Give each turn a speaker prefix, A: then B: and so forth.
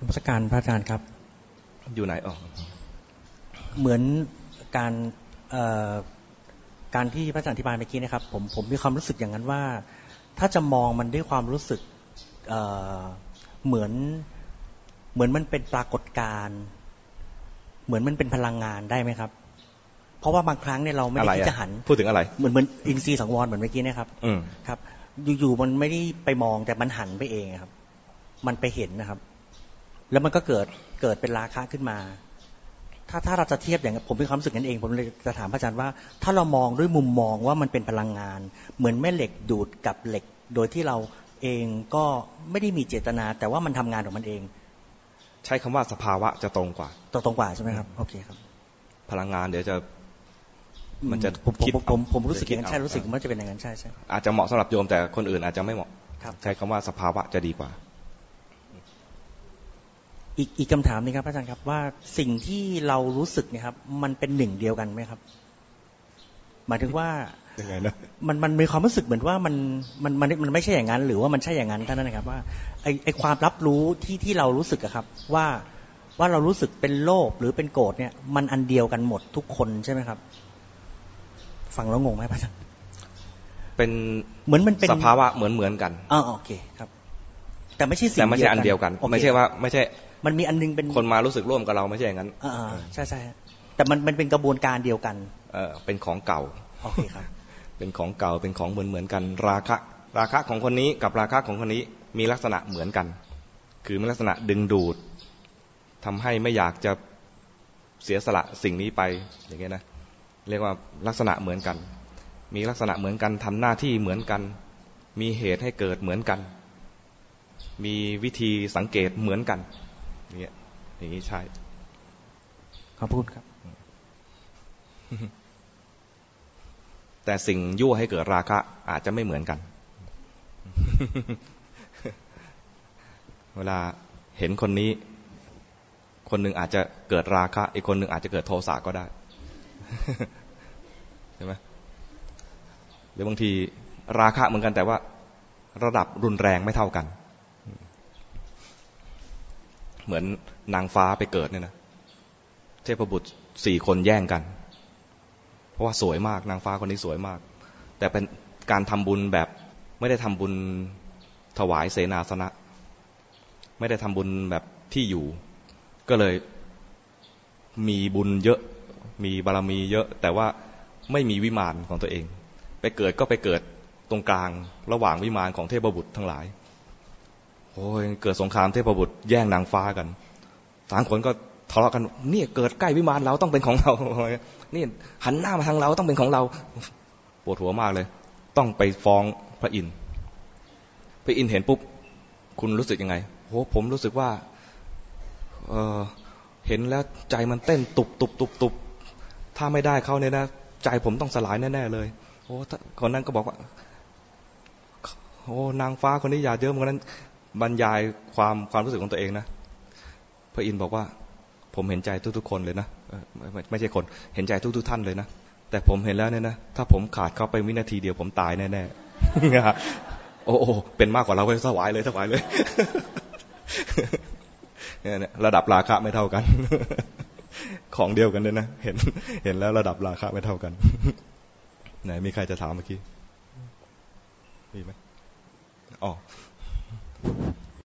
A: นมัสการพระอาจารย์ครับ
B: อยู่ไหนอ๋อ
A: เหมือนการเอ่อการที่พระอาจารย์อธิบายเมื่อกี้นะครับ ผมผมมีความรู้สึกอย่างนั้นว่า ถ้าจะมองมันด้วยความรู้สึกเอ่อเหมือนเหมือนมันเป็นปรากฏการณ์เหมือนมันเป็นพลังงานได้ไหมครับ เพราะว่าบางครั้งเนี่ยเราไม่
B: อะ
A: ได้
B: ไร
A: ที่
B: อะ
A: จะหัน
B: พูดถึงอะไร
A: เหมือนเหมือนอินทรีย์สังวรเหมือนเมื่อกี้นะครับ
B: อืม
A: ครับ อยู่ๆมันไม่ได้ไปมองแต่มันหันไปเองครับ มันไปเห็นนะครับ แล้วมันก็เกิดเกิดเป็นราคะขึ้นมา ถ้าถ้าเราจะเทียบอย่างนั้นผมมีความรู้สึกนั้นเอง ผมเลยจะถามพระอาจารย์ว่า ถ้าเรามองด้วยมุมมองว่ามันเป็นพลังงาน เหมือนแม่เหล็กดูดกับเหล็ก โดยที่เราเองก็ไม่ได้มีเจตนา แต่ว่ามันทำงานของมันเอง
B: ใช้คำว่าสภาวะจะตรงกว่า
A: ตรงตรงกว่าใช่ไหมครับโอเคครับ
B: พลังงานเดี๋ยวจะมันจะ
A: ผมผม
B: คิด
A: ผมผมผม
B: เอา
A: รู้สึกอย่างนั้น
B: คิด
A: ใช่
B: เอา
A: รู้สึกว่าจะเป็นอย่างนั้นใช่ใช่
B: อาจจะเหมาะสำหรับโยมแต่คนอื่นอาจจะไม่เหมาะ
A: ครับ
B: ใช้คำว่าสภาวะจะดีกว่า
A: อีกอีกคำถามหนึงครับอาจารย์ครับว่าสิ่งที่เรารู้สึกเนี่ยครับ มันเป็นหนึ่งเดียวกันไหมครับ หมายถึงว่า
B: ยังไงนะ
A: มันมันมีความรู้สึกเหมือนว่ามันมันมันมันไม่ใช่อย่างนั้น หรือว่ามันใช่อย่างนั้นเท่านั้นนะครับ ว่าไอไอความรับรู้ที่ที่เรารู้สึกอะครับ ว่าว่าเรารู้สึกเป็นโลภหรือเป็นโกรธเนี่ย มันอันเดียวกันหมดทุกคนใช่ไหมครับฟังแล้วงงไหมพระอาจารย์
B: เป็น
A: เหมือนมันเป็น
B: สภาวะเหมือนเหมือนกัน
A: อ๋อโอเคครับ แต่ไม่ใช่สิ่ง
B: แต่ไม่ใช่อันเดียวกัน
A: โอเค
B: ไม่ใช่ว่า ไม่ใช่
A: มันมีอันนึงเป็น
B: คนมารู้สึกร่วมกับเราไม่ใช่อย่างนั้น
A: อ่าๆใช่ใช่ฮะแต่มันมันเป็นกระบวนการเดียวกัน
B: เออเป็นของเก่า
A: โอเคครับ
B: เป็นของเก่าเป็นของเหมือนเหมือนกัน ราคะ ราคะของคนนี้กับราคะของคนนี้มีลักษณะเหมือนกัน คือมีลักษณะดึงดูดทำให้ไม่อยากจะเสียสละสิ่งนี้ไปอย่างเงี้ยนะเรียกว่าลักษณะเหมือนกัน มีลักษณะเหมือนกันทำหน้าที่เหมือนกัน มีเหตุให้เกิดเหมือนกัน มีวิธีสังเกตเหมือนกันอย่างเงี้ยอย่างนี้ใช่
A: ขอบคุณครับ
B: แต่สิ่งยั่วให้เกิดราคะ อาจจะไม่เหมือนกัน เวลาเห็นคนนี้ คนหนึ่งอาจจะเกิดราคะ อีกคนหนึ่งอาจจะเกิดโทสะก็ได้ใช่ไหมหรือบางทีราคะเหมือนกันแต่ว่า ระดับรุนแรงไม่เท่ากัน เหมือนนางฟ้าไปเกิดเนี่ยนะเทพบุตรสี่คนแย่งกัน เพราะว่าสวยมากนางฟ้าคนนี้สวยมาก แต่เป็นการทำบุญแบบไม่ได้ทำบุญถวายเสนาสนะ ไม่ได้ทำบุญแบบที่อยู่ ก็เลยมีบุญเยอะมีบารมีเยอะ แต่ว่าไม่มีวิมานของตัวเอง ไปเกิดก็ไปเกิดตรงกลางระหว่างวิมานของเทพบุตรทั้งหลาย โอ้ยเกิดสงครามเทพบุตรแย่งนางฟ้ากันสามคนก็ทะเลาะกันเนี่ยเกิดใกล้วิมานเราต้องเป็นของเรานี่หันหน้ามาทางเราต้องเป็นของเราปวดหัวมากเลย ต้องไปฟ้องพระอินทร์พระอินทร์เห็นปุ๊บคุณรู้สึกยังไงโหผมรู้สึกว่าเออเห็นแล้วใจมันเต้นตุบตุบตุบตุบถ้าไม่ได้เขาเนี่ยนะใจผมต้องสลายแน่ๆเลยโอ้คนนั้นก็บอกว่าโอ้นางฟ้าคนนี้อย่าเยอะเหมือนนั้น บรรยายความความรู้สึกของตัวเองนะพระอินทร์บอกว่า ผมเห็นใจทุกๆคนเลยนะไม่ไม่ไม่ใช่คนเห็นใจทุกๆท่านเลยนะแต่ผมเห็นแล้วเนี่ยนะถ้าผมขาดเขาไปวินาทีเดียวผมตายแน่ๆโอ้โอ้เป็นมากกว่าเราไปถวายเลยถวายเลยเนี่ยระดับราคะไม่เท่ากัน ของเดียวกันเลยนะเห็นเห็นแล้วระดับราคาไม่เท่ากันไหนมีใครจะถามเมื่อกี้มีไหมอ๋อ Thank you.